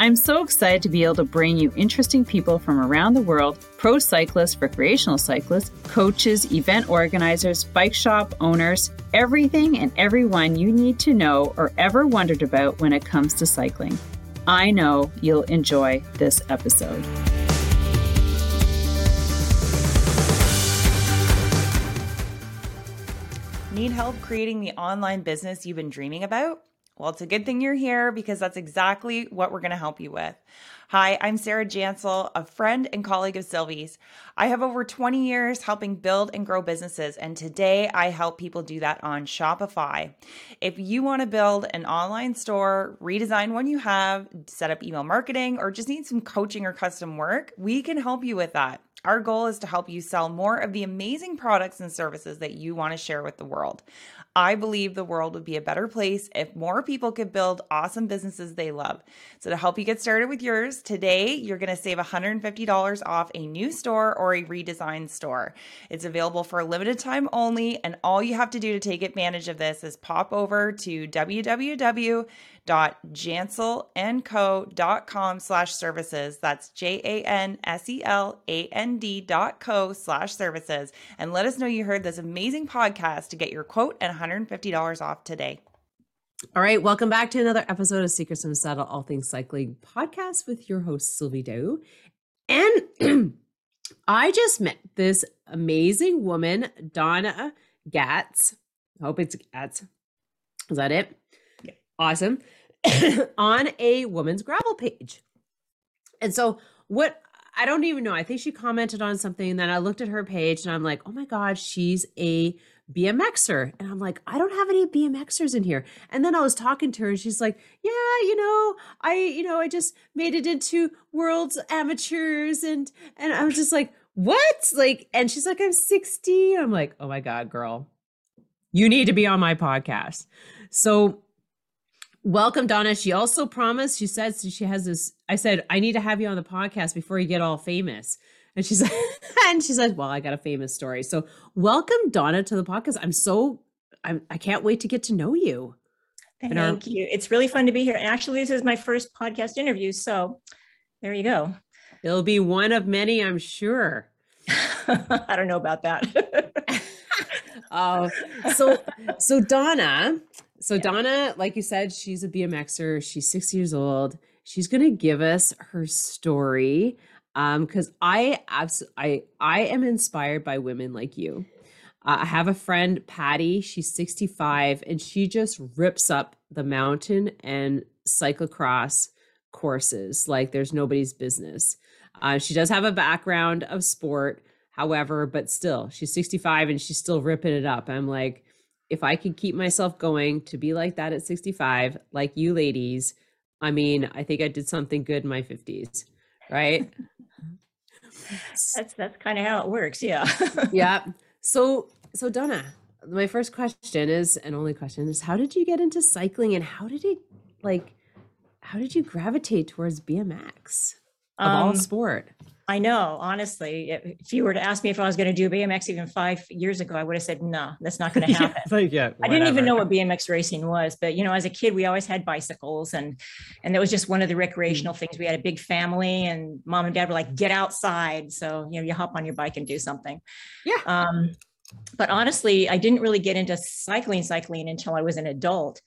I'm so excited to be able to bring you interesting people from around the world pro cyclists, recreational cyclists, coaches, event organizers, bike shop owners, everything and everyone you need to know or ever wondered about when it comes to cycling. I know you'll enjoy this episode. Need help creating the online business you've been dreaming about? Well, it's a good thing you're here because that's exactly what we're going to help you with. Hi, I'm Sarah Jansel, a friend and colleague of Sylvie's. I have over 20 years helping build and grow businesses, and today I help people do that on Shopify. If you want to build an online store, redesign one you have, set up email marketing, or just need some coaching or custom work, we can help you with that. Our goal is to help you sell more of the amazing products and services that you want to share with the world. I believe the world would be a better place if more people could build awesome businesses they love. So, to help you get started with yours, today you're going to save $150 off a new store or a redesigned store. It's available for a limited time only, and all you have to do to take advantage of this is pop over to www janselandco.com slash services. That's J-A-N-S-E-L-A-N-D dot co slash services. And let us know you heard this amazing podcast to get your quote and $150 off today. All right, welcome back to another episode of Secrets from Saddle, All Things Cycling podcast with your host, Sylvie Doe. And I just met this amazing woman, Donna Gatz. I hope it's Gatz. Is that it? Awesome. on a woman's gravel page. And so, what I don't even know, I think she commented on something. And then I looked at her page and I'm like, oh my God, she's a BMXer. And I'm like, I don't have any BMXers in here. And then I was talking to her and she's like, yeah, you know, I, you know, I just made it into world's amateurs. And, and I was just like, what? Like, and she's like, I'm 60. I'm like, oh my God, girl, you need to be on my podcast. So welcome donna. She also promised she said she has this i said i need to have you on the podcast before you get all famous. And she's and she said well i got a famous story. So welcome donna to the podcast. I'm so i'm i can't wait to get to know you. Thank our, you. It's really fun to be here. And actually this is my first podcast interview so there you go. It'll be one of many i'm sure. I don't know about that. Oh so so donna so Donna, like you said, she's a BMXer. She's six years old. She's gonna give us her story. Um, because I absolutely I I am inspired by women like you. Uh, I have a friend, Patty. She's 65, and she just rips up the mountain and cyclocross courses like there's nobody's business. Uh, she does have a background of sport, however, but still, she's 65 and she's still ripping it up. I'm like, if I could keep myself going to be like that at 65, like you ladies, I mean, I think I did something good in my 50s, right? that's that's kind of how it works, yeah. yeah. So so Donna, my first question is and only question is how did you get into cycling and how did it like how did you gravitate towards BMX of um, all sport? I know, honestly, if you were to ask me if I was going to do BMX even five years ago, I would have said, no, that's not going to happen. like, yeah, I didn't even know what BMX racing was, but you know, as a kid, we always had bicycles and, and that was just one of the recreational things. We had a big family and mom and dad were like, get outside. So, you know, you hop on your bike and do something. Yeah. Um, but honestly, I didn't really get into cycling, cycling until I was an adult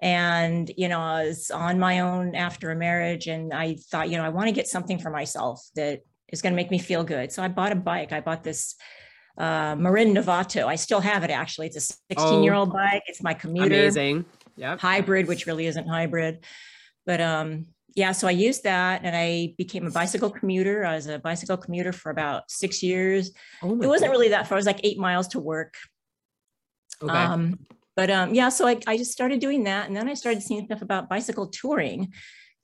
and you know i was on my own after a marriage and i thought you know i want to get something for myself that is going to make me feel good. So I bought a bike. I bought this uh, Marin Novato. I still have it actually. It's a 16 year old oh, bike. It's my commuter. Amazing. Yeah. Hybrid, which really isn't hybrid. But um, yeah, so I used that and I became a bicycle commuter. I was a bicycle commuter for about six years. Oh it wasn't God. really that far. It was like eight miles to work. Okay. Um, but um, yeah, so I, I just started doing that. And then I started seeing stuff about bicycle touring.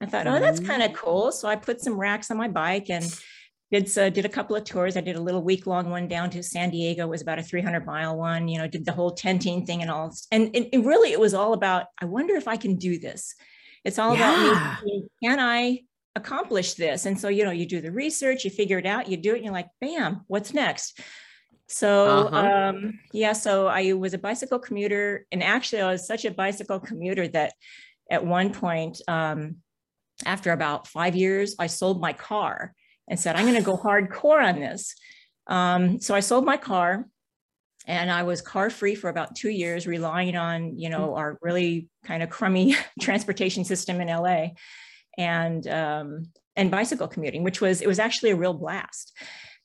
I thought, oh, that's mm-hmm. kind of cool. So I put some racks on my bike and did uh, did a couple of tours. I did a little week long one down to San Diego. It was about a 300 mile one. You know, did the whole tenting thing and all. And it, it really, it was all about. I wonder if I can do this. It's all yeah. about me. Can I accomplish this? And so you know, you do the research, you figure it out, you do it, and you're like, bam, what's next? So uh-huh. um, yeah, so I was a bicycle commuter, and actually, I was such a bicycle commuter that at one point, um, after about five years, I sold my car and said, I'm going to go hardcore on this. Um, so I sold my car and I was car free for about two years, relying on, you know, our really kind of crummy transportation system in LA and, um, and bicycle commuting, which was, it was actually a real blast.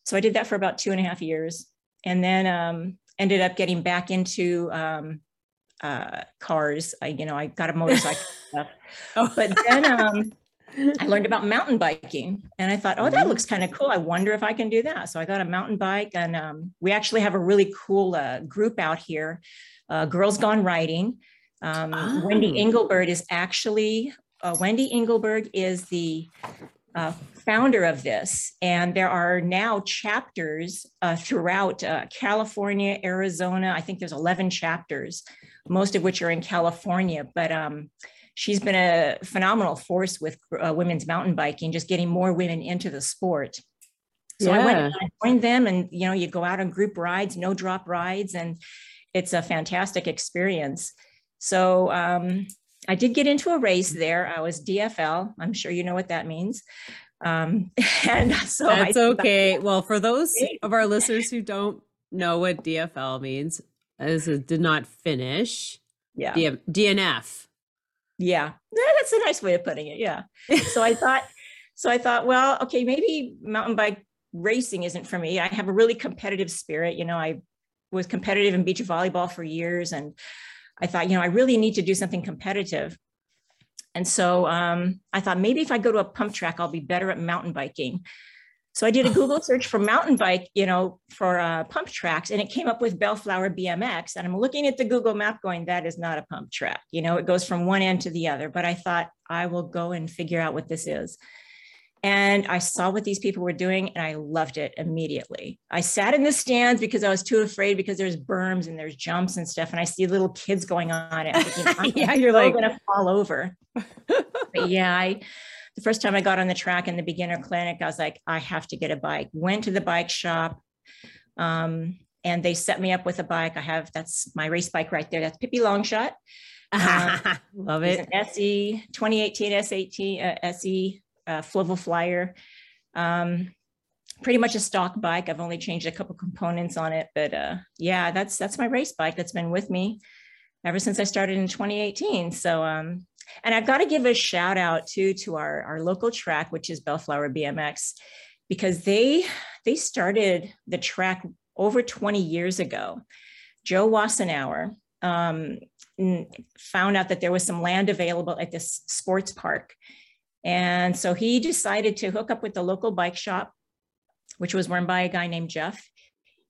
So I did that for about two and a half years and then um, ended up getting back into um, uh, cars. I, you know, I got a motorcycle stuff, oh. but then um, I learned about mountain biking and I thought, oh, that mm-hmm. looks kind of cool. I wonder if I can do that. So I got a mountain bike and um, we actually have a really cool uh, group out here, uh, Girls Gone Riding. Um, oh. Wendy Engelberg is actually, uh, Wendy Engelberg is the uh, founder of this. And there are now chapters uh, throughout uh, California, Arizona. I think there's 11 chapters, most of which are in California. But um, she's been a phenomenal force with uh, women's mountain biking, just getting more women into the sport. So yeah. I went and I joined them, and you know, you go out on group rides, no drop rides, and it's a fantastic experience. So um, I did get into a race there. I was DFL. I'm sure you know what that means. Um, and so that's I, okay. Well, for those of our listeners who don't know what DFL means, as it did not finish. Yeah. D- DNF. Yeah, that's a nice way of putting it. Yeah. So I thought, so I thought, well, okay, maybe mountain bike racing isn't for me. I have a really competitive spirit. You know, I was competitive in beach volleyball for years, and I thought, you know, I really need to do something competitive. And so um, I thought maybe if I go to a pump track, I'll be better at mountain biking. So I did a Google search for mountain bike, you know, for uh, pump tracks, and it came up with Bellflower BMX. And I'm looking at the Google map going, that is not a pump track. You know, it goes from one end to the other. But I thought I will go and figure out what this is. And I saw what these people were doing and I loved it immediately. I sat in the stands because I was too afraid because there's berms and there's jumps and stuff. And I see little kids going on it. Thinking, yeah, you're like going to fall over. yeah, I the first time I got on the track in the beginner clinic, I was like, I have to get a bike. Went to the bike shop. Um, and they set me up with a bike. I have that's my race bike right there. That's Pippi Longshot. Um, Love it. An SE 2018 S18 uh, SE uh, Flyer. Um, pretty much a stock bike. I've only changed a couple components on it, but uh, yeah, that's that's my race bike that's been with me ever since I started in 2018. So um, and I've got to give a shout out too to our, our local track, which is Bellflower BMX, because they they started the track over 20 years ago. Joe Wassenauer um, found out that there was some land available at this sports park. And so he decided to hook up with the local bike shop, which was run by a guy named Jeff.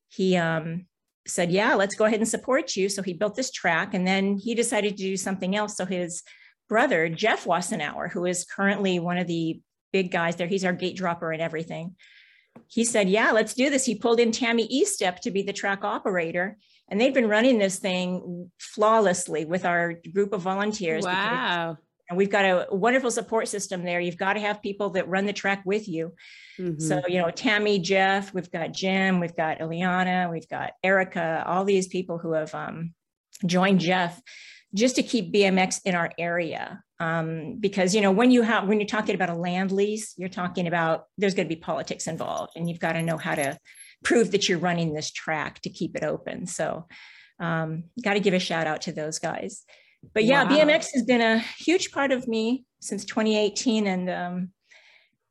He um, said, Yeah, let's go ahead and support you. So he built this track and then he decided to do something else. So his brother, Jeff Wassenauer, who is currently one of the big guys there, he's our gate dropper and everything. He said, Yeah, let's do this. He pulled in Tammy Estep to be the track operator. And they've been running this thing flawlessly with our group of volunteers. Wow. And we've got a wonderful support system there. You've got to have people that run the track with you. Mm-hmm. So, you know, Tammy, Jeff, we've got Jim, we've got Eliana, we've got Erica, all these people who have um, joined Jeff just to keep BMX in our area. Um, because you know when you have when you're talking about a land lease, you're talking about there's going to be politics involved, and you've got to know how to prove that you're running this track to keep it open. So, um, got to give a shout out to those guys. But yeah, wow. BMX has been a huge part of me since 2018, and um,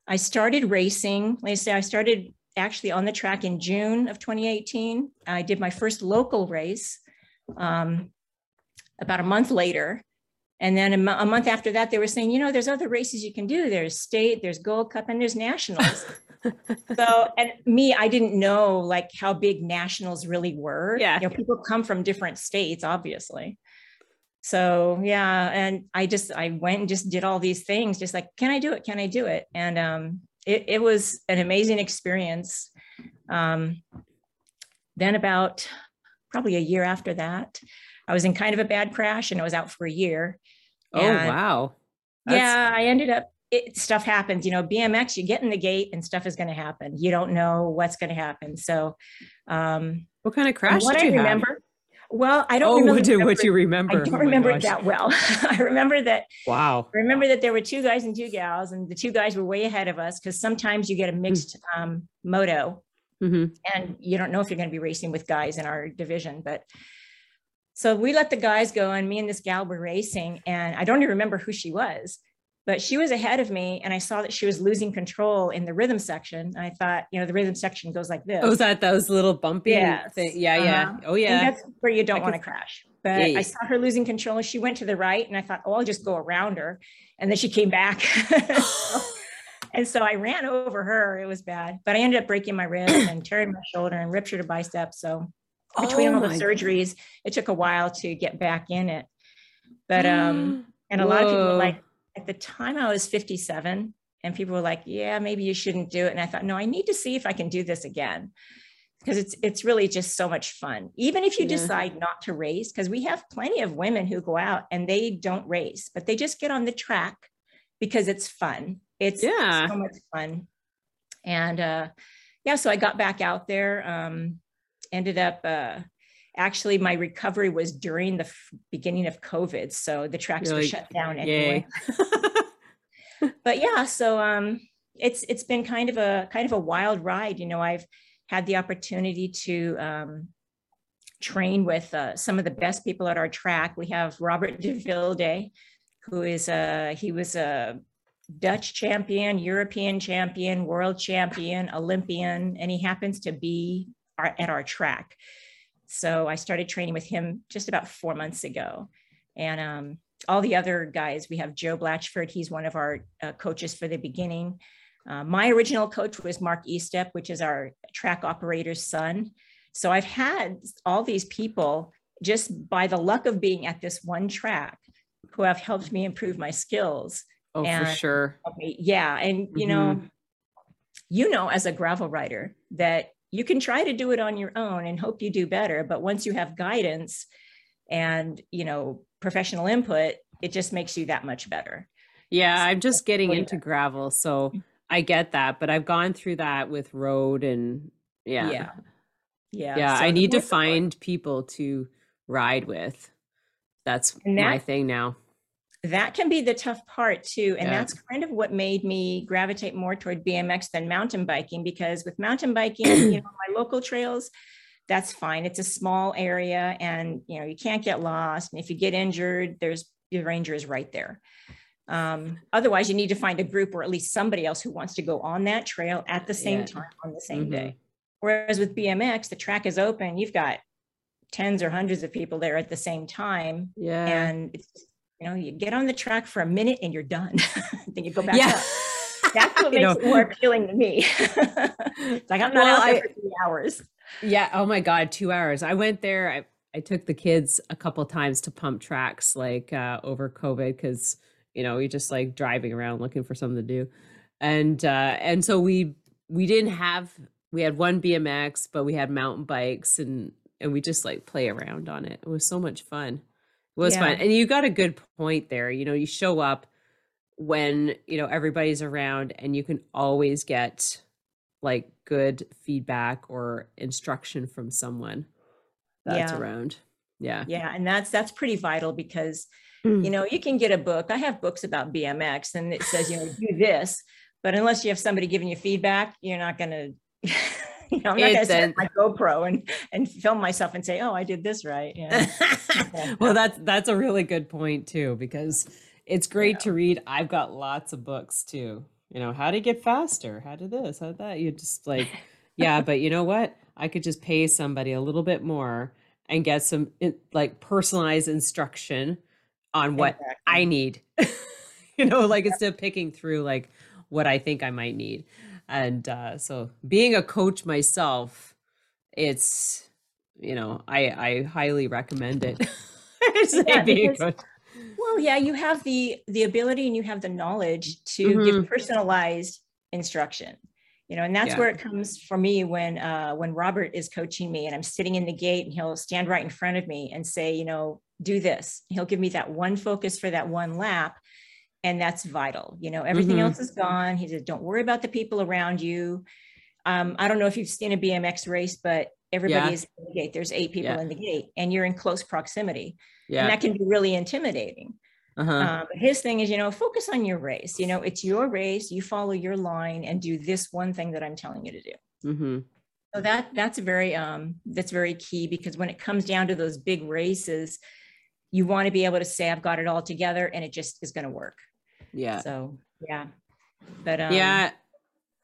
I started racing. Like I say, I started actually on the track in June of 2018. I did my first local race. Um, about a month later. And then a, month after that, they were saying, you know, there's other races you can do. There's state, there's Gold Cup, and there's nationals. so, and me, I didn't know like how big nationals really were. Yeah. You know, people come from different states, obviously. So yeah, and I just I went and just did all these things, just like, can I do it? Can I do it? And um, it, it was an amazing experience. Um, then about probably a year after that, I was in kind of a bad crash and I was out for a year. Oh And, wow. That's- Yeah, I ended up. It, stuff happens, you know. BMX, you get in the gate and stuff is going to happen. You don't know what's going to happen. So, um, What kind of crash what did I you have? remember, well, I don't Oh, remember. what do, what do you remember? I don't Oh remember it that well. I remember that Wow. I remember that there were two guys and two gals, and the two guys were way ahead of us because sometimes you get a Hmm. mixed um, moto, hmm and you don't know if you're going to be racing with guys in our division. But so we let the guys go, and me and this gal were racing, and I don't even remember who she was, but she was ahead of me, and I saw that she was losing control in the rhythm section. And I thought, you know, the rhythm section goes like this. Oh, is that those little bumpy Yes. thing? Yeah, yeah. Uh-huh. Oh, And yeah. that's where you don't want to crash. But Yeah, yeah. I saw her losing control. She went to the right, and I thought, oh, I'll just go around her. And then she came back. and so I ran over her. It was bad, but I ended up breaking my rib and tearing my shoulder and ruptured a bicep. So between Oh all the surgeries, it took a while to get back in it. But um, and a lot of people were like, at the time I was 57, and people were like, yeah, maybe you shouldn't do it. And I thought, no, I need to see if I can do this again. Because it's it's really just so much fun. Even if you Yeah. decide not to race, because we have plenty of women who go out and they don't race, but they just get on the track because it's fun. It's Yeah. so much fun. And uh yeah, so I got back out there. Um, ended up uh actually my recovery was during the f- beginning of COVID. So the tracks were shut down anyway. But yeah so um it's it's been kind of a kind of a wild ride you know i've had the opportunity to um train with uh, some of the best people at our track. We have robert de Wilde, who is a he was a dutch champion european champion world champion olympian and he happens to be our, at our track so i started training with him just about four months ago and um all the other guys, we have Joe Blatchford. He's one of our uh, coaches for the beginning. Uh, my original coach was Mark Estep, which is our track operator's son. So I've had all these people just by the luck of being at this one track who have helped me improve my skills. oh, for sure. Okay, Yeah. And, you know, you know, as a gravel rider, that you can try to do it on your own and hope you do better. But once you have guidance and, you know, professional input, it just makes you that much better. Yeah, I'm just getting into gravel, so mm-hmm. I get that, but I've gone through that with road and yeah. Yeah. Yeah. Yeah, so I need to find people to ride with. That's And my thing now. That can be the tough part too and Yeah. that's kind of what made me gravitate more toward bmx than mountain biking because with mountain biking you know my local trails that's fine it's a small area and you know you can't get lost and if you get injured there's your ranger is right there um, otherwise you need to find a group or at least somebody else who wants to go on that trail at the same Yeah. time on the same Mhm. day whereas with bmx the track is open you've got tens or hundreds of people there at the same time Yeah. and it's you know you get on the track for a minute and you're done then you go back yeah. up that's what makes know, it more appealing to me like i'm not Well, out there I- for three hours Yeah. Oh my God, two hours. I went there. I, I took the kids a couple times to pump tracks like uh, over COVID because you know we just like driving around looking for something to do, and uh, and so we we didn't have we had one BMX, but we had mountain bikes and and we just like play around on it. It was so much fun. Was fun, and you got a good point there. You know, you show up when you know everybody's around, and you can always get like good feedback or instruction from someone that's Yeah. around. Yeah. yeah and that's that's pretty vital because Mm. you know you can get a book i have books about bmx and it says you know do this but unless you have somebody giving you feedback you're not going to you know i'm not going to It's set an- my gopro and and film myself and say oh i did this right yeah well, that's that's a really good point too because it's great to read. I've got lots of books too. You know, how to get faster, how to this, how to that. You just like, yeah, but you know what? I could just pay somebody a little bit more and get some like personalized instruction on what I need. you know, like instead of picking through like what I think I might need. And uh, so being a coach myself, it's you know, I I highly recommend it. Yeah, because- coach. Well, yeah, you have the the ability and you have the knowledge to Mhm. give personalized instruction you know and that's Yeah. where it comes for me when uh when robert is coaching me and i'm sitting in the gate and he'll stand right in front of me and say you know do this he'll give me that one focus for that one lap and that's vital you know everything Mhm. else is gone he said don't worry about the people around you um i don't know if you've seen a bmx race but everybody Yeah. is in the gate there's eight people Yeah. in the gate and you're in close proximity and that can be really intimidating Uh-huh. um, but his thing is, you know, focus on your race. You know, it's your race. You follow your line and do this one thing that I'm telling you to do. hmm So that that's very um, that's very key because when it comes down to those big races, you want to be able to say, "I've got it all together," and it just is going to work. Yeah. So yeah, but um, yeah.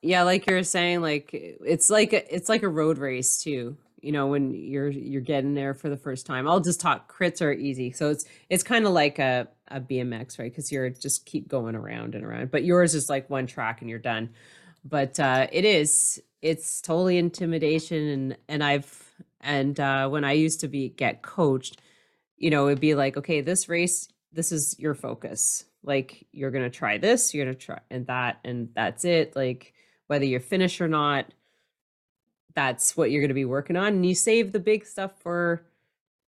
Yeah, like you're saying, like it's like a, it's like a road race too. You know, when you're you're getting there for the first time. I'll just talk crits are easy. So it's it's kind of like a, a BMX, right? Because you're just keep going around and around. But yours is like one track and you're done. But uh it is it's totally intimidation and and I've and uh when I used to be get coached, you know, it'd be like, okay, this race, this is your focus. Like you're gonna try this, you're gonna try and that, and that's it. Like whether you're finished or not, that's what you're gonna be working on. And you save the big stuff for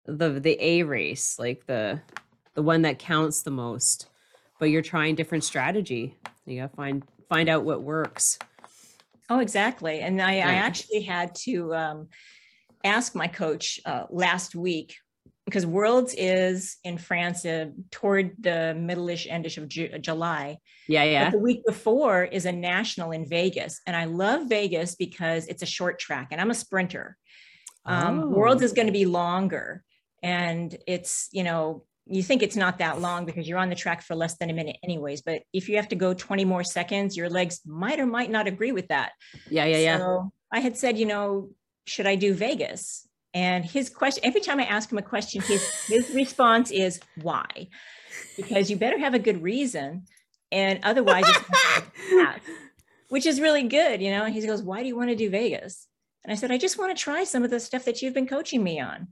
the the A race, like the the one that counts the most. But you're trying different strategy. You gotta find find out what works. Oh, exactly. And I, I actually had to um, ask my coach uh, last week because Worlds is in France uh, toward the middle-ish, endish of Ju- July. Yeah, yeah. But yeah. the week before is a national in Vegas. And I love Vegas because it's a short track and I'm a sprinter. Um, Worlds Oh. is going to be longer. And it's, you know, you think it's not that long because you're on the track for less than a minute, anyways. But if you have to go 20 more seconds, your legs might or might not agree with that. Yeah, yeah, yeah. So I had said, you know, should I do Vegas? And his question, every time I ask him a question, his, his response is why? Because you better have a good reason. And otherwise, it's not gonna pass, which is really good. You know, he goes, why do you want to do Vegas? And I said, I just want to try some of the stuff that you've been coaching me on.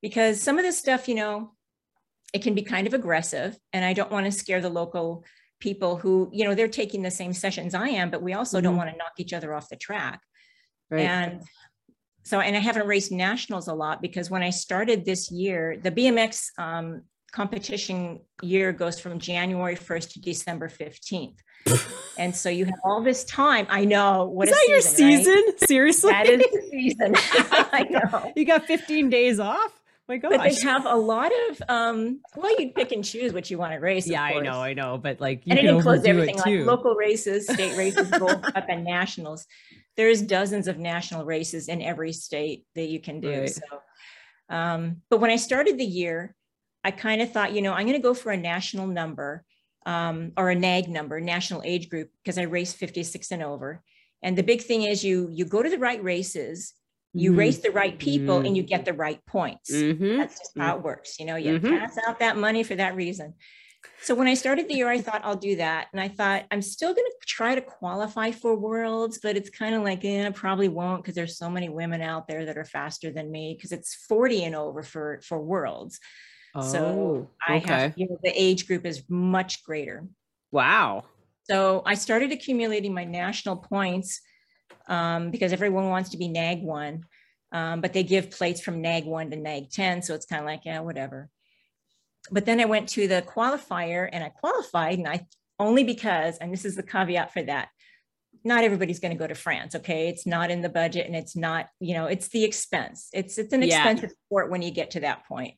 Because some of this stuff, you know, it can be kind of aggressive. And I don't want to scare the local people who, you know, they're taking the same sessions I am, but we also don't Mhm. want to knock each other off the track. Right. And so, and I haven't raced nationals a lot because when I started this year, the BMX um, competition year goes from January 1st to December 15th. and so you have all this time. I know what Is that your season, right? Seriously? That is the season. I know. you got 15 days off? My gosh. But they have a lot of, um, well, you pick and choose what you want to race. yeah, I know, I know, but like you and it includes everything it like local races, state races, Gold Cup, and nationals. There's dozens of national races in every state that you can do. Right. So, um, but when I started the year, I kind of thought, you know, I'm going to go for a national number um, or a NAG number, national age group, because I race 56 and over. And the big thing is you you go to the right races, you Mhm. race the right people, Mhm. and you get the right points. Mhm. That's just how it works. You know, you Mhm. pass out that money for that reason. So when I started the year, I thought I'll do that. And I thought I'm still going to try to qualify for worlds, but it's kind of like, eh, I probably won't because there's so many women out there that are faster than me because it's 40 and over for, for worlds. so Oh, I okay. have, you know, the age group is much greater. wow. So I started accumulating my national points um, because everyone wants to be NAG one, um, but they give plates from NAG one to NAG 10. So it's kind of like, yeah, whatever. But then I went to the qualifier and I qualified, and I only because, and this is the caveat for that, not everybody's going to go to France. Okay, it's not in the budget, and it's not, you know, it's the expense. It's it's an Yeah. expensive sport when you get to that point.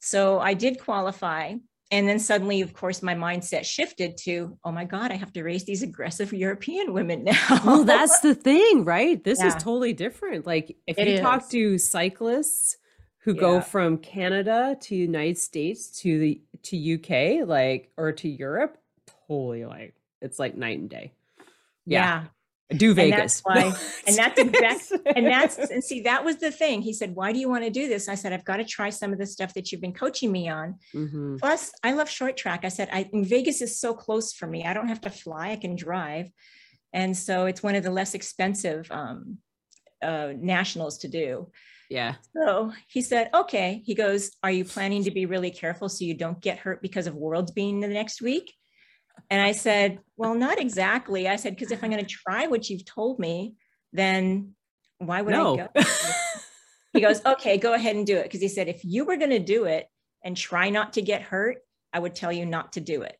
So I did qualify, and then suddenly, of course, my mindset shifted to, oh my God, I have to race these aggressive European women now. Well, that's the thing, right? This is totally different. Like if It you talk to cyclists who go from Canada to United States to the to UK, like or to Europe, totally like it's like night and day. yeah. Do And Vegas. that's why- and that's exact- and that's and see that was the thing. He said why do you want to do this? I said i've got to try some of the stuff that you've been coaching me on. Mhm. plus i love short track. I said I, and vegas is so close for me. I don't have to fly. I can drive. And so it's one of the less expensive um, uh, nationals to do Yeah. so he said okay he goes are you planning to be really careful so you don't get hurt because of worlds being the next week And I said, Well, not exactly. I said, Because if I'm going to try what you've told me, then why would No. I go? he goes, Okay, go ahead and do it. Because he said, If you were going to do it and try not to get hurt, I would tell you not to do it.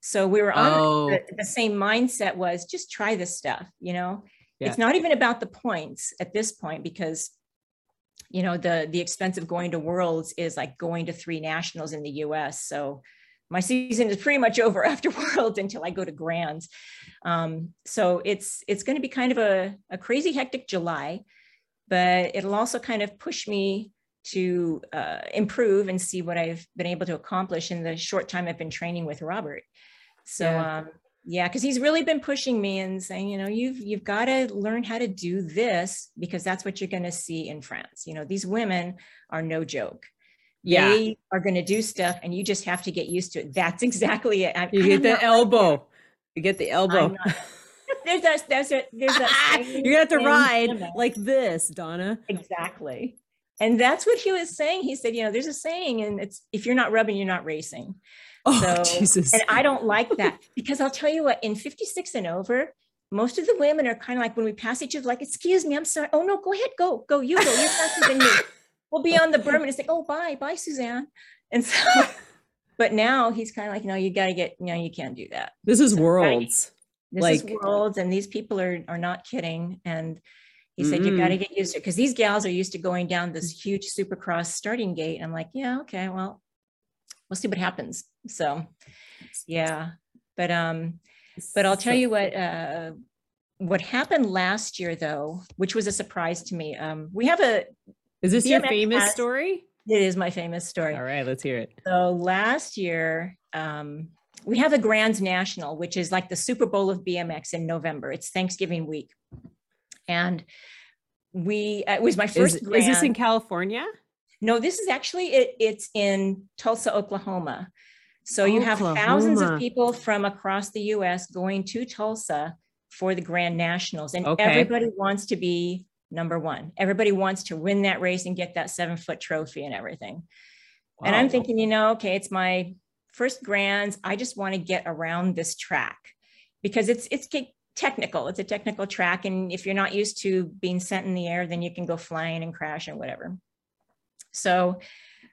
So we were on Oh, the, the same mindset was just try this stuff, you know? Yeah. It's not even about the points at this point because you know the the expense of going to worlds is like going to three nationals in the US. So my season is pretty much over after worlds until I go to grands. Um, so it's it's going to be kind of a, a crazy hectic July, but it'll also kind of push me to uh, improve and see what I've been able to accomplish in the short time I've been training with Robert. So Yeah. um, yeah, because he's really been pushing me and saying, you know, you've you've got to learn how to do this because that's what you're going to see in France. You know, these women are no joke. yeah. They are going to do stuff, and you just have to get used to it. That's exactly it. I- You get the elbow. You get the elbow. there's that. There's a. There's that. You're gonna have to ride like this, Donna. Exactly. And that's what he was saying. He said, you know, there's a saying, and it's if you're not rubbing, you're not racing. Oh So- Jesus! And I don't like that because I'll tell you what, in 56 and over, most of the women are kind of like when we pass each other, like, excuse me, I'm sorry. Oh no, go ahead, go, go, you go, you're faster than me. We'll be on the berm and it's like, oh, bye, bye, Suzanne. And so, but now he's kind of like, no, you got to get, you know, you can't do that. this is so worlds. This Like- is worlds, and these people are are not kidding. And he said, you got to get used to it because these gals are used to going down this mm. huge supercross starting gate. And I'm like, yeah, okay, well, we'll see what happens. So, yeah, but um, but I'll tell you what. Uh, what happened last year, though, which was a surprise to me. Um, we have a. Is this your famous has- story? It is my famous story. All right, let's hear it. So last year, um, we have a Grand National, which is like the Super Bowl of BMX in November. It's Thanksgiving week, and we uh, it was my Is, first. is this in California? No, this is actually it. It's in Tulsa, Oklahoma. So you have thousands of people from across the U.S. going to Tulsa for the Grand Nationals, and Okay. everybody wants to be number one. Everybody wants to win that race and get that seven foot trophy and everything. And I'm thinking, you know, okay, it's my first grands. I just want to get around this track because it's it's technical. It's a technical track, and if you're not used to being sent in the air, then you can go flying and crash and whatever. So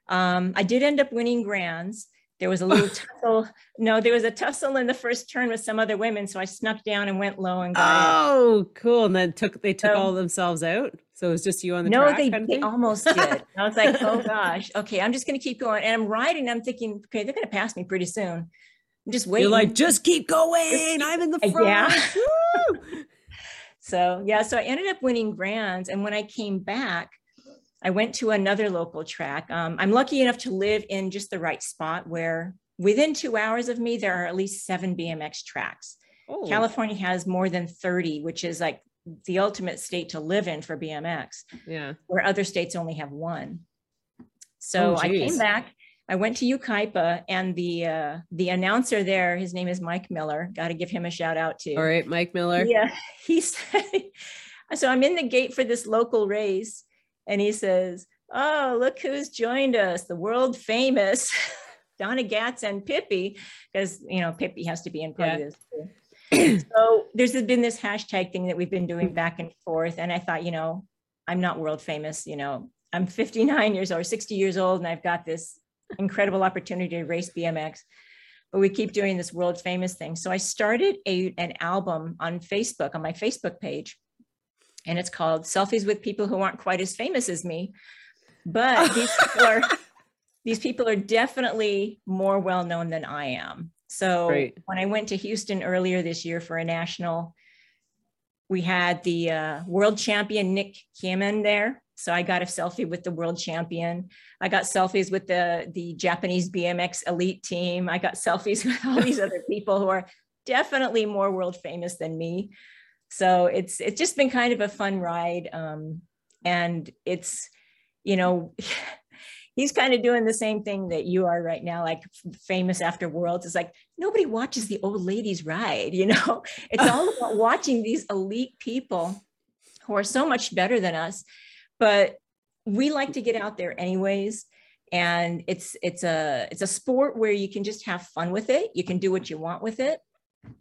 um, I did end up winning grands. There was a little tussle. No, there was a tussle in the first turn with some other women, so I snuck down and went low and got. Oh, cool! And then took they took So- all themselves out. So it was just you on the no, track. they, kind of they almost did. I was like, oh gosh, okay, I'm just going to keep going. And I'm riding. I'm thinking, okay, they're going to pass me pretty soon. I'm just waiting. You're like, just keep going. I'm in the front. yeah. So yeah, so I ended up winning grands. And when I came back, I went to another local track. Um, I'm lucky enough to live in just the right spot where within two hours of me, there are at least seven BMX tracks. Oh, California has more than 30, which is like the ultimate state to live in for BMX, yeah. where other states only have one. So Oh, I came back. I went to Yucaipa and the uh, the announcer there, his name is Mike Miller. Got to give him a shout out too. All right, Mike Miller. Yeah, he said. so I'm in the gate for this local race, and he says, "Oh, look who's joined us! The world famous Donna Gatz and Pippi, because you know Pippi has to be in part of this." Too. so there's been this hashtag thing that we've been doing back and forth, and I thought, you know, I'm not world famous. You know, I'm 59 years old, 60 years old, and I've got this incredible opportunity to race BMX but we keep doing this world famous thing. So I started a, an album on Facebook, on my Facebook page, and it's called Selfies with People Who Aren't Quite as Famous as Me. But these people are these people are definitely more well known than I am. So Right. when I went to Houston earlier this year for a national, we had the uh, world champion Nick Kimmann there. So I got a selfie with the world champion. I got selfies with the the Japanese BMX elite team. I got selfies with all these other people who are definitely more world famous than me. So it's it's just been kind of a fun ride, um, and it's you know he's kind of doing the same thing that you are right now, like famous after worlds. It's like nobody watches the old ladies ride, you know. It's all about watching these elite people who are so much better than us, but we like to get out there anyways and it's it's a it's a sport where you can just have fun with it you can do what you want with it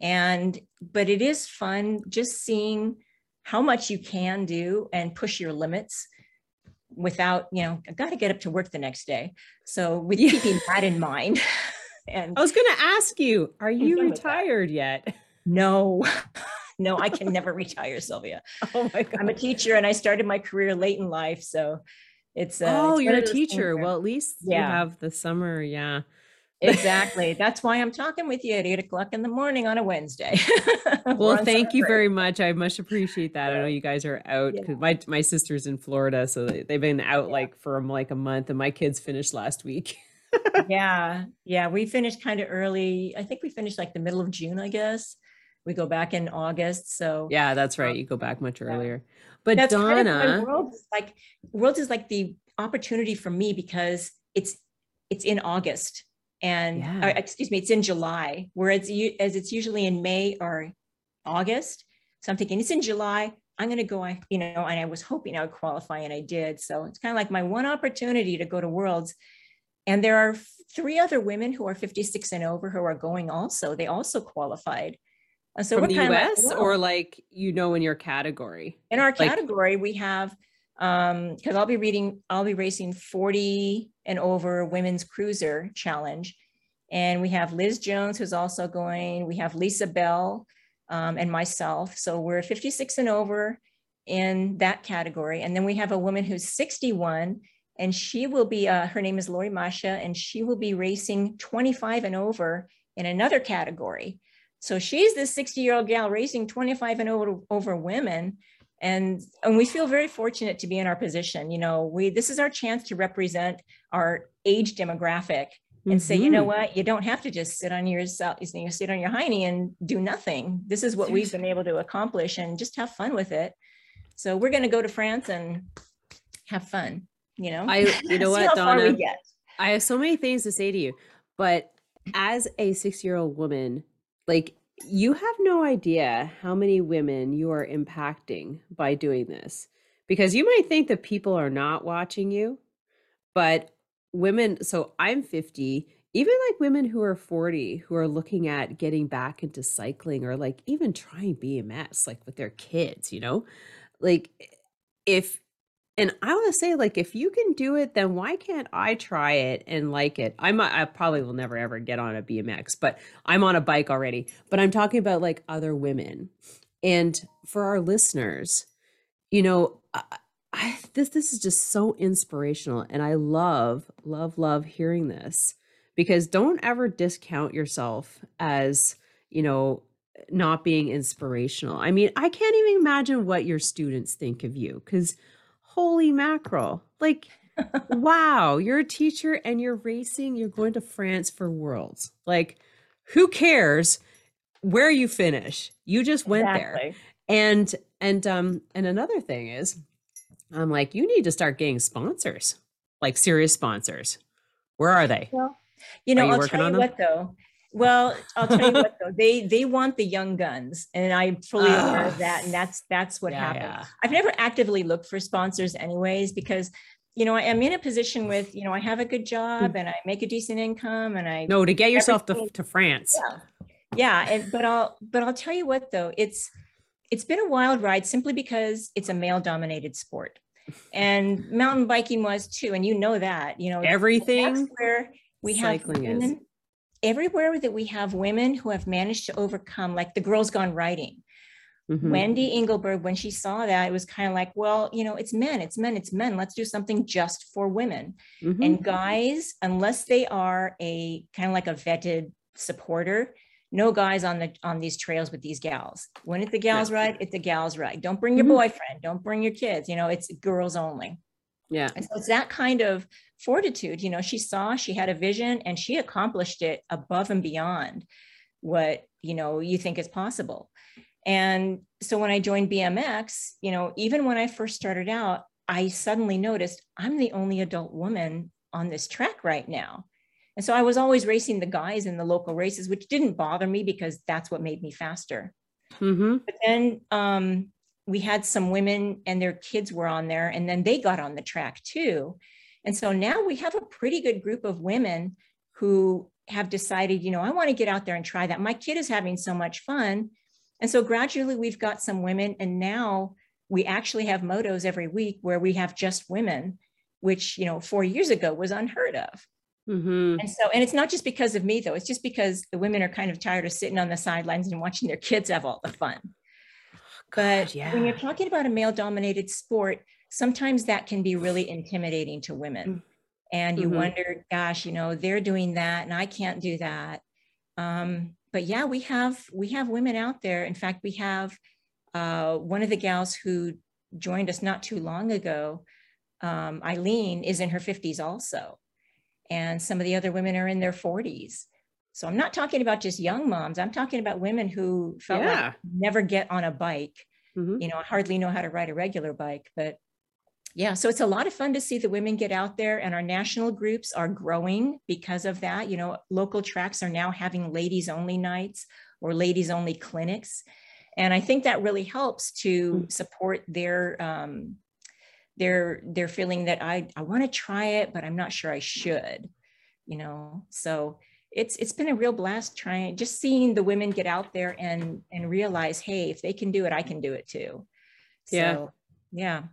And, but it is fun just seeing how much you can do and push your limits without, you know, I got to get up to work the next day. So with yeah. keeping that in mind. and I was going to ask you, are you retired yet? No. no, I can never retire, Sylvia. Oh my God. I'm a teacher and I started my career late in life. So it's uh, oh, it's you're a teacher. Well, at least yeah. you have the summer. Yeah. Exactly. That's why I'm talking with you at eight o'clock in the morning on a Wednesday. well, thank you break. very much. I much appreciate that. I know you guys are out because yeah. my my sister's in Florida, so they, have been out yeah. like for like a month, and my kids finished last week. yeah, yeah, we finished kind of early. I think we finished like the middle of June, I guess. We go back in August, so yeah, that's right. Um, you go back much earlier. But that's Donna, kind of world is like world is like the opportunity for me because it's it's in August and yeah. uh, excuse me, it's in July, whereas you as it's usually in May or August. So I'm thinking it's in July. I'm going to go, you know, and I was hoping I would qualify and I did. So it's kind of like my one opportunity to go to Worlds. And there are three other women who are 56 and over who are going also. They also qualified. So from the US like, or like, you know, in your category? In our category, like, we have um because i'll be reading i'll be racing 40 and over women's cruiser challenge. And we have liz jones who's also going. We have lisa bell um, and myself. So we're 56 and over in that category. And then we have a woman who's 61 and she will be uh, her name is lori masha and she will be racing 25 and over in another category. So she's this 60 year old gal racing 25 and over, over women. And and we feel very fortunate to be in our position. You know we this is our chance to represent our age demographic and mm-hmm. say you know mm-hmm. what? You don't have to just sit on your you know, sit on your hiney and do nothing. This is what we've been able to accomplish and just have fun with it. So we're going to go to france and have fun you know? I you know what donna? i have so many things to say to you but as a six year old woman like you have no idea how many women you are impacting by doing this because you might think that people are not watching you, but women, so I'm 50, even like women who are 40 who are looking at getting back into cycling or like even trying BMX like with their kids, you know? Like eh, if and I want to say, like, if you can do it, then why can't I try it and like it? I'm I probably will never ever get on a BMX, but I'm on a bike already. But I'm talking about like other women, and for our listeners, you know, I, I, this this is just so inspirational, and I love love love hearing this because don't ever discount yourself as you know not being inspirational. I mean, I can't even imagine what your students think of you because holy mackerel. Like, wow, you're a teacher and you're racing, you're going to France for worlds. Like, who cares where you finish? You just went exactly. there. And and um and another thing is I'm like, you need to start getting sponsors, like serious sponsors. Where are they? Well, you know, you I'll tell you what though. Well, I'll tell you what though, they they want the young guns, and I'm fully uh, aware of that. And that's that's what yeah, happened. Yeah. I've never actively looked for sponsors, anyways, because you know I'm in a position with you know I have a good job and I make a decent income, and I no to get yourself to, to France. Yeah, yeah, and but I'll but I'll tell you what though, it's it's been a wild ride simply because it's a male dominated sport and mountain biking was too and you know that you know everything where we have women, is everywhere that we have women who have managed to overcome, like the Girls Gone Riding. Mm-hmm. Wendy Engelberg, when she saw that, it was kind of like, well, you know, it's men, it's men, it's men. Let's do something just for women. Mm-hmm. And guys, unless they are a kind of like a vetted supporter, no guys on the on these trails with these gals. When it's the gals yeah. ride, it's the gals ride. Don't bring your mm-hmm. boyfriend, don't bring your kids. You know, it's girls only. Yeah. And so it's that kind of fortitude. You know, she saw, she had a vision, and she accomplished it above and beyond what, you know, you think is possible. And so when I joined BMX, you know, even when I first started out, I suddenly noticed I'm the only adult woman on this track right now. And so I was always racing the guys in the local races, which didn't bother me because that's what made me faster. Mm-hmm. But then um, we had some women and their kids were on there, and then they got on the track too. And so now we have a pretty good group of women who have decided, you know, I want to get out there and try that. My kid is having so much fun. And so gradually we've got some women, and now we actually have motos every week where we have just women, which, you know, four years ago was unheard of. Mm-hmm. And so, and it's not just because of me, though, it's just because the women are kind of tired of sitting on the sidelines and watching their kids have all the fun. God, yeah. when you're talking about a male dominated sport, sometimes that can be really intimidating to women. Mm. And you mm-hmm. wonder, gosh, you know, they're doing that and I can't do that. Um, but yeah, we have we have women out there. In fact, we have uh, one of the gals who joined us not too long ago. Um, Eileen is in her 50s also, and some of the other women are in their 40s. So I'm not talking about just young moms. I'm talking about women who felt yeah. like never get on a bike. Mm-hmm. You know, I hardly know how to ride a regular bike, but yeah, so it's a lot of fun to see the women get out there, and our national groups are growing because of that. You know, local tracks are now having ladies only nights or ladies only clinics. And I think that really helps to mm. support their um, their their feeling that I I want to try it, but I'm not sure I should. You know, so it's it's been a real blast trying just seeing the women get out there and and realize, hey, if they can do it, I can do it too. So, yeah, yeah.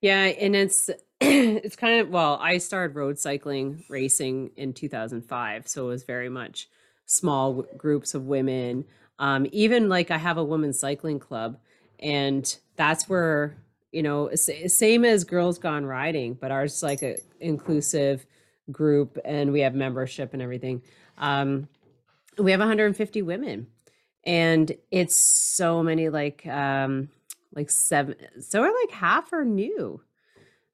Yeah, and it's it's kind of well, I started road cycling racing in 2005, so it was very much small w- groups of women. Um, even like I have a women's cycling club, and that's where you know same as Girls Gone Riding, but ours is like a inclusive group, and we have membership and everything. Um, we have 150 women, and it's so many like um, like seven so are like half are new.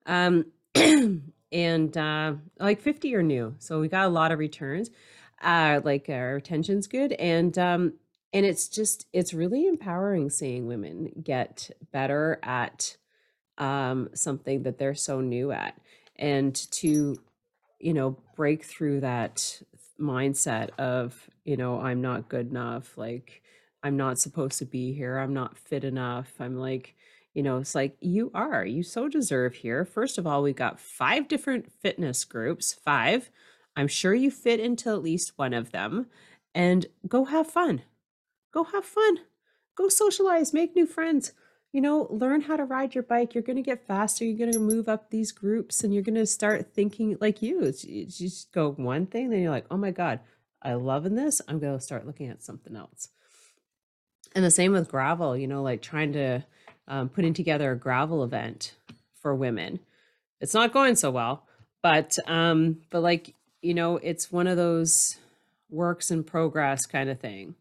Um and uh like 50 are new. So we got a lot of returns. Uh like our retention's good and um and it's just it's really empowering seeing women get better at um something that they're so new at and to you know break through that mindset of you know i'm not good enough like I'm not supposed to be here. I'm not fit enough. I'm like, you know, it's like you are. You so deserve here. First of all, we've got five different fitness groups, five. I'm sure you fit into at least one of them. And go have fun. Go have fun. Go socialize, make new friends. You know, learn how to ride your bike. You're going to get faster. You're going to move up these groups and you're going to start thinking like you. It's, you just go one thing, then you're like, oh my God, I love in this. I'm going to start looking at something else and the same with gravel you know like trying to um, putting together a gravel event for women it's not going so well but um but like you know it's one of those works in progress kind of thing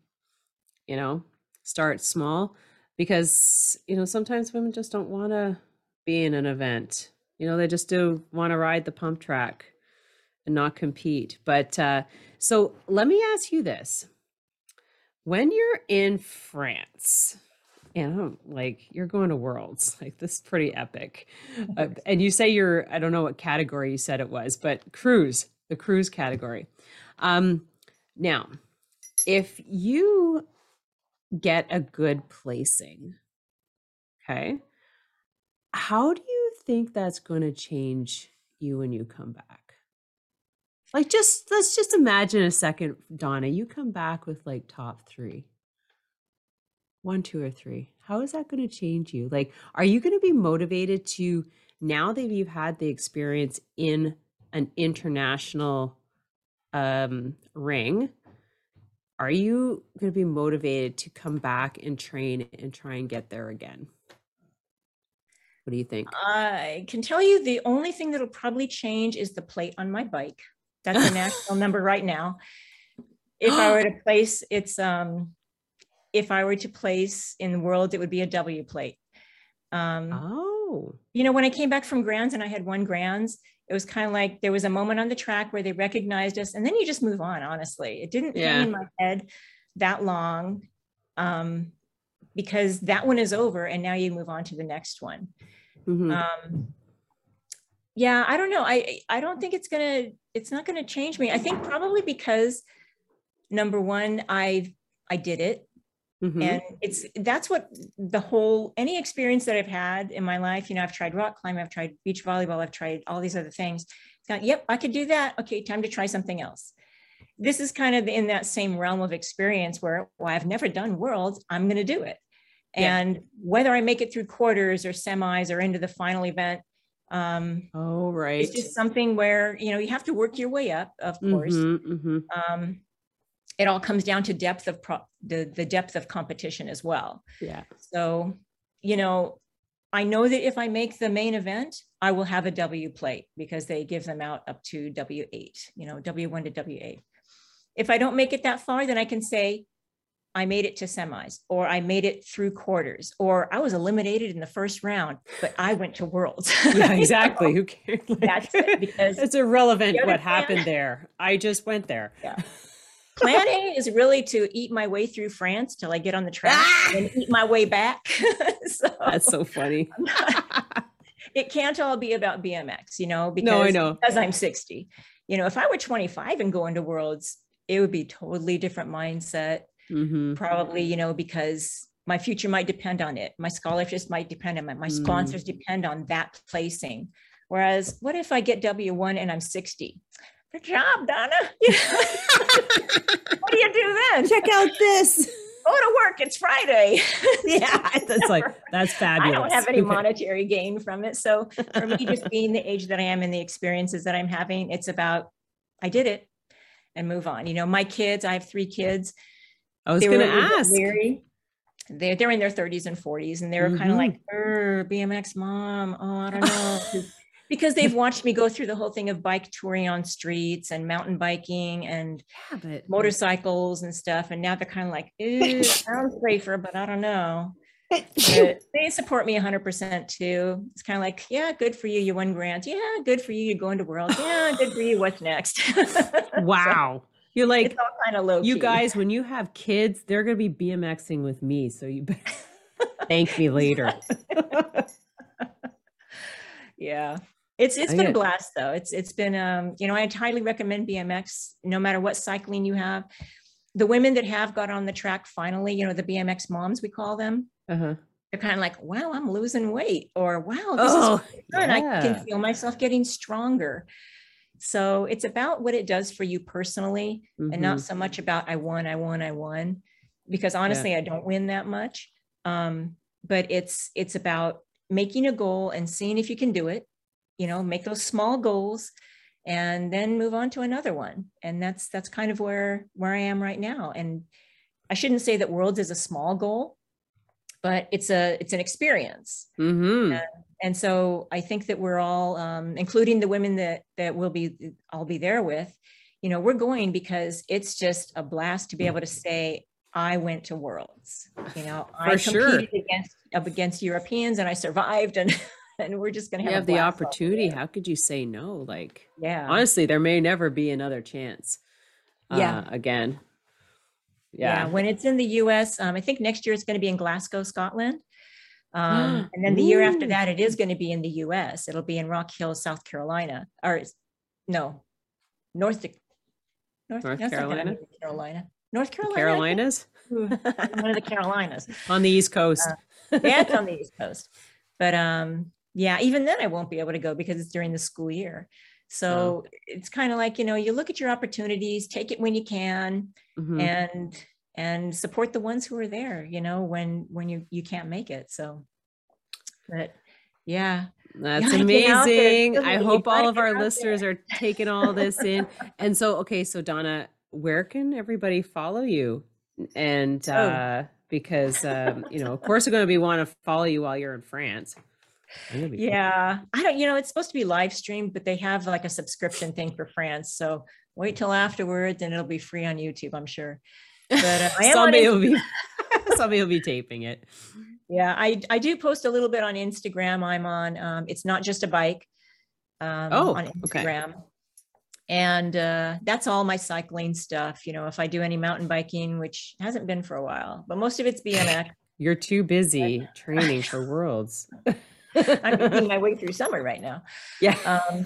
you know start small because you know sometimes women just don't want to be in an event you know they just do want to ride the pump track and not compete but uh so let me ask you this when you're in France, and like you're going to worlds, like this is pretty epic. Uh, and you say you're, I don't know what category you said it was, but cruise, the cruise category. Um, now, if you get a good placing, okay, how do you think that's going to change you when you come back? Like just let's just imagine a second, Donna, you come back with like top three one, two, or three. How is that going to change you? Like, are you going to be motivated to now that you've had the experience in an international um ring? Are you going to be motivated to come back and train and try and get there again? What do you think? I can tell you the only thing that'll probably change is the plate on my bike. That's a national number right now. If I were to place, it's um, if I were to place in the world, it would be a W plate. Um, oh, you know, when I came back from Grands and I had won Grands, it was kind of like there was a moment on the track where they recognized us, and then you just move on. Honestly, it didn't yeah. hang in my head that long um, because that one is over, and now you move on to the next one. Mm-hmm. Um, yeah i don't know i i don't think it's gonna it's not gonna change me i think probably because number one I've, i did it mm-hmm. and it's that's what the whole any experience that i've had in my life you know i've tried rock climbing i've tried beach volleyball i've tried all these other things it's yep i could do that okay time to try something else this is kind of in that same realm of experience where, well, I've never done worlds, I'm going to do it. Yeah. And whether I make it through quarters or semis or into the final event, um, Oh, right. it's just something where, you know, you have to work your way up, of course. Mhm, mhm. Um, it all comes down to depth of pro- the, the depth of competition as well. Yeah. So, you know, I know that if I make the main event, I will have a W plate because they give them out up to W8, you know, W1 to W8. If I don't make it that far, then I can say I made it to semis or I made it through quarters or I was eliminated in the first round, but I went to worlds. Yeah, exactly. Who cares? Like, That's it, because it's irrelevant what happened there. I just went there. Plan A is really to eat my way through France till I get on the track Ah! and eat my way back. so That's so funny. it can't all be about BMX, you know, because, No, I know. because I'm 60. You know, if I were 25 and going to worlds, it would be totally different mindset. Mhm. Probably, you know, because my future might depend on it. My scholarships might depend on it. My Mm. sponsors depend on that placing. Whereas, what if I get W1 and I'm 60? Good job, Donna. what do you do then? Check out this. Go to work. It's Friday. yeah, that's like that's fabulous. I don't have any monetary gain from it. So for me, just being the age that I am and the experiences that I'm having, it's about I did it and move on. You know, my kids, I have three kids. I was going to ask. Weary they're, they're in their 30s and 40s, and they were kind of like, "Er, BMX mom. Oh, I don't know. Because they've watched me go through the whole thing of bike touring on streets and mountain biking and Yeah, but motorcycles and stuff. And now they're kind of like, ooh, sounds safer, but I don't know. But they support me 100% too. It's kind of like, yeah, good for you. You won Grands. Yeah, good for you. You're going to worlds. Yeah, good for you. What's next? wow. You're like it's all kind of low you key. guys when you have kids, they're going to be BMXing with me, so you thank me later. yeah. It's it's been a blast though. It's it's been um, you know, I highly recommend BMX no matter what cycling you have. The women that have got on the track finally, you know, the BMX moms we call them, Uh-huh. they're kind of like, wow, I'm losing weight, or wow, this is Oh, good. I can feel myself getting stronger. So it's about what it does for you personally and not Mhm. so much about I won, I won, I won. Because honestly, I don't win that much. Um, but it's it's about making a goal and seeing if you can do it, you know, make those small goals and then move on to another one. And that's that's kind of where where I am right now. And I shouldn't say that worlds is a small goal, but it's a it's an experience Mhm. and so I think that we're all, um, including the women that that will be, I'll be there with, you know, we're going because it's just a blast to be able to say, I went to Worlds. You know, I For sure. competed against up against Europeans and I survived, and and we're just going to have, have the opportunity. How could you say no? Like Yeah, honestly, there may never be another chance. Yeah. uh, again. yeah. Yeah. When it's in the U.S., um, I think next year it's going to be in Glasgow, Scotland. Um, and then the year after that, it is going to be in the U.S. It'll be in Rock Hill, South Carolina, or no, North North, North Carolina? Carolina, North The Carolina, Carolinas one of the Carolinas. on the East Coast. Yeah, it's on the East Coast. But um, yeah, even then I won't be able to go because it's during the school year. So it's kind of like you know, you look at your opportunities, take it when you can, Mhm. and and support the ones who are there you know when when you you can't make it so but yeah That's gotta get out there. amazing. I hope all of our out there. listeners are taking all this in. And so, okay, so Donna, where can everybody follow you? And Oh. uh, because um, you know, of course, they're going to be want to follow you while you're in France. Cool. yeah i don't you know it's supposed to be live streamed but they have like a subscription thing for france so wait till afterwards and it'll be free on youtube i'm sure but uh, I am somebody will be somebody will be taping it. yeah i i do post a little bit on instagram i'm on um, it's not just a bike um, Oh, on okay. instagram and uh, that's all my cycling stuff you know if i do any mountain biking which hasn't been for a while but most of it's bmx You're too busy training for worlds. i'm making my way through summer right now Yeah. um,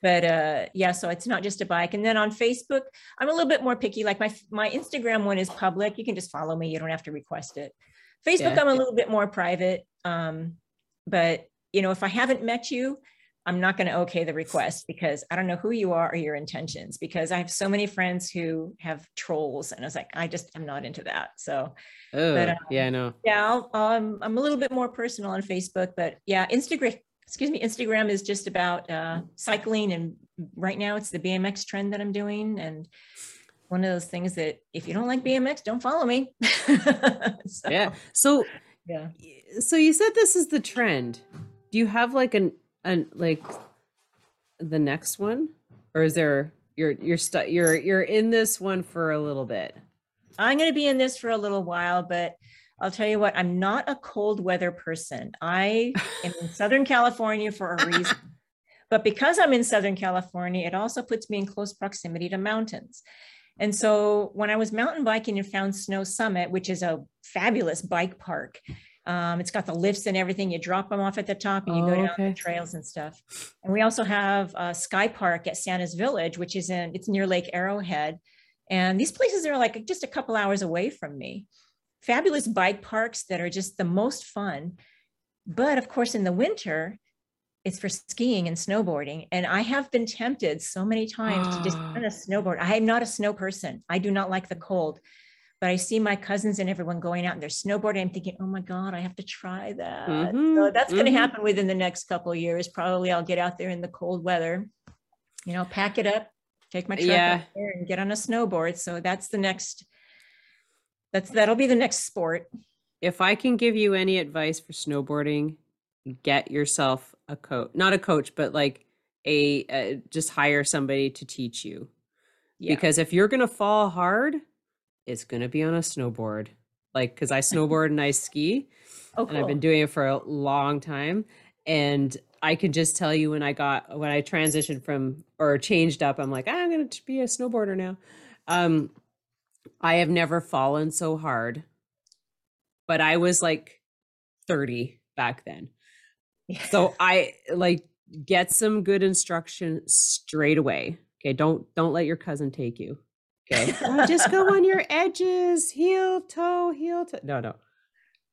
but uh, yeah, so it's not just a bike. And then on Facebook, I'm a little bit more picky. Like my my Instagram one is public. You can just follow me. You don't have to request it. Facebook, Yeah. I'm a little bit more private. Um, but you know, if I haven't met you, I'm not going to okay the request because I don't know who you are or your intentions because I have so many friends who have trolls and I was like, I just, I'm not into that. So, Oh, But, um, yeah, I know. yeah, I'll, um, I'm a little bit more personal on Facebook, but yeah, Instagram, excuse me, Instagram is just about uh, cycling. And right now it's the BMX trend that I'm doing. And one of those things that if you don't like BMX, don't follow me. So, Yeah. So, Yeah. so you said this is the trend. Do you have like an an like the next one, or is there you're you're stu- you're you're in this one for a little bit? I'm going to be in this for a little while, but I'll tell you what, I'm not a cold weather person. I am in Southern California for a reason. But because I'm in Southern California, it also puts me in close proximity to mountains. And so when I was mountain biking and found Snow Summit, which is a fabulous bike park, um, it's got the lifts and everything. You drop them off at the top and you go Oh, down okay. the trails and stuff. And we also have uh, Sky Park at Santa's Village, which is in, it's near Lake Arrowhead. And these places are like just a couple hours away from me. Fabulous bike parks that are just the most fun. But of course, in the winter, it's for skiing and snowboarding. And I have been tempted so many times to just kind of snowboard. I am not a snow person. I do not like the cold. But I see my cousins and everyone going out and they're snowboarding. I'm thinking, oh my God, I have to try that. so Mhm, that's going to happen within the next couple of years. Probably I'll get out there in the cold weather, you know, pack it up, take my truck Yeah. out there and get on a snowboard. So that's the next, that's, that'll be the next sport. If I can give you any advice for snowboarding, get yourself a coach, not a coach, but like a uh, just hire somebody to teach you. Yeah. Because if you're gonna fall hard, it's gonna be on a snowboard. Like, because I snowboard and I ski, oh, and I've been doing it for a long time. And I can just tell you when I got when I transitioned from or changed up, I'm like, "Ah, I'm gonna be a snowboarder now. Um, I have never fallen so hard, but I was like 30 back then. So I like get some good instruction straight away. Okay, don't don't let your cousin take you. Okay, "Oh, just go on your edges, heel toe, heel toe. No, no,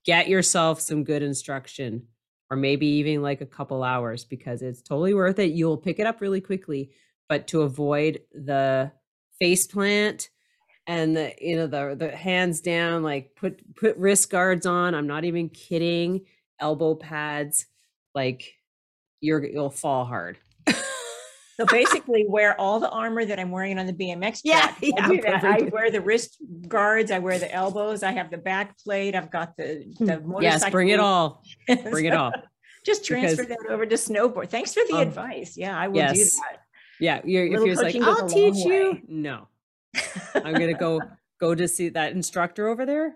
get yourself some good instruction, or maybe even like a couple hours because it's totally worth it. You'll pick it up really quickly, but to avoid the face plant and the you know the the hands down, like put put wrist guards on. I'm not even kidding. Elbow pads, like you're you'll fall hard. So basically wear all the armor that I'm wearing on the BMX Yeah, track. I, yeah, do that. I wear the wrist guards, I wear the elbows, I have the back plate, I've got the, the motorcycle. Hmm. yes, bring it all. Bring it all. Just transfer Because- that over to snowboard. Thanks for the Um, advice. Yeah, I will yes. do that. Yeah, you're, if you're like, I'll teach you. way. No, I'm gonna go go to see that instructor over there.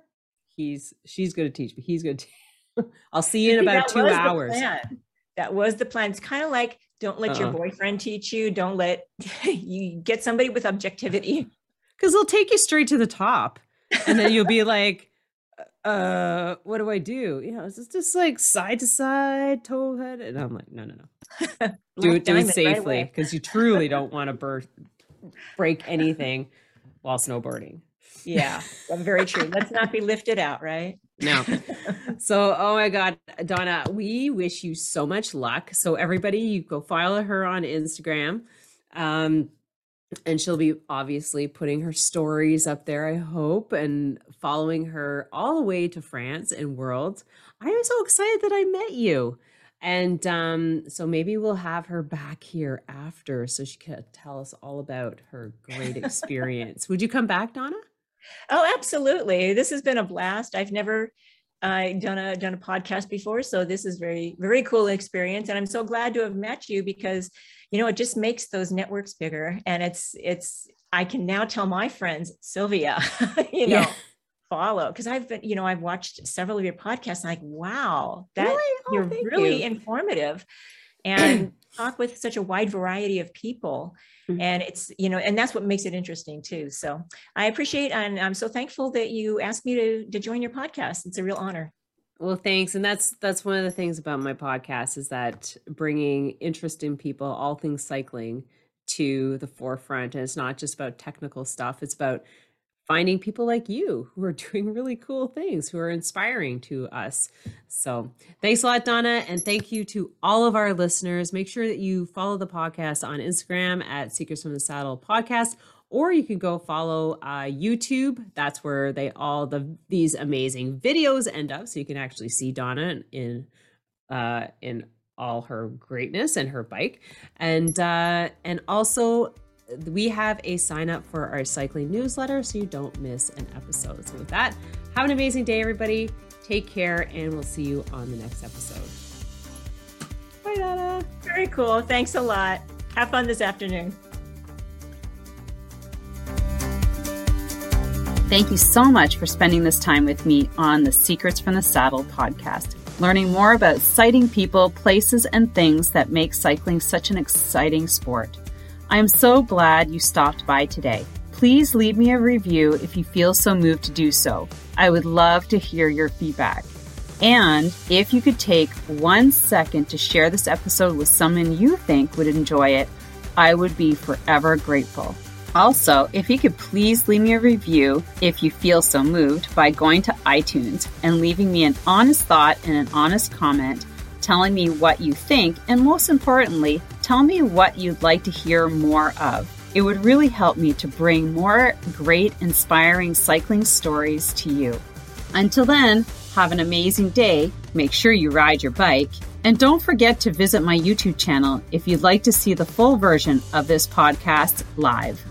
He's she's gonna teach me. He's gonna. Te- I'll see you in See, about that two was the hours. plan. That was the plan. It's kind of like don't let your Uh-uh. boyfriend teach you. Don't let you get somebody with objectivity. Because they'll take you straight to the top, and then you'll be like, "Uh, what do I do? You know, is this just like side to side, toe head?" And I'm like, "No, no, no. do it, do it safely, because you truly don't want to burst, break anything while snowboarding." Yeah, very true. Let's not be lifted out, right? No. So, oh my God, Donna, we wish you so much luck. So, everybody, you go follow her on Instagram. Um, and she'll be obviously putting her stories up there, I hope, and following her all the way to France and world. I am so excited that I met you. And um, so maybe we'll have her back here after so she can tell us all about her great experience. Would you come back, Donna? Oh, absolutely. This has been a blast. I've never uh, done a done a podcast before, so this is very very cool experience, and I'm so glad to have met you because you know it just makes those networks bigger, and it's it's I can now tell my friends Sylvia, you know. Yeah. follow because I've been, you know, I've watched several of your podcasts. Like, wow, that Really? Oh, you're really you. informative and talk with such a wide variety of people Mhm. and it's you know and that's what makes it interesting too so i appreciate and i'm so thankful that you asked me to to join your podcast it's a real honor Well, thanks. And that's that's one of the things about my podcast is that bringing interest in people, all things cycling, to the forefront. And it's not just about technical stuff. It's about finding people like you who are doing really cool things, who are inspiring to us. So thanks a lot, Donna. And thank you to all of our listeners. Make sure that you follow the podcast on Instagram at Secrets from the Saddle Podcast. Or you can go follow uh, YouTube. That's where they all the these amazing videos end up, so you can actually see Donna in uh, in all her greatness and her bike. And uh, and also we have a sign up for our cycling newsletter so you don't miss an episode. So with that, have an amazing day, everybody. Take care, and we'll see you on the next episode. Bye, Donna. Very cool. Thanks a lot. Have fun this afternoon. Thank you so much for spending this time with me on the Secrets from the Saddle podcast learning more about sighting people, places, and things that make cycling such an exciting sport. I am so glad you stopped by today. Please leave me a review if you feel so moved to do so. I would love to hear your feedback. And if you could take one second to share this episode with someone you think would enjoy it, I would be forever grateful. Also, if you could please leave me a review if you feel so moved by going to iTunes and leaving me an honest thought and an honest comment telling me what you think, and most importantly, tell me what you'd like to hear more of. It would really help me to bring more great, inspiring cycling stories to you. Until then, have an amazing day. Make sure you ride your bike. And don't forget to visit my YouTube channel if you'd like to see the full version of this podcast live.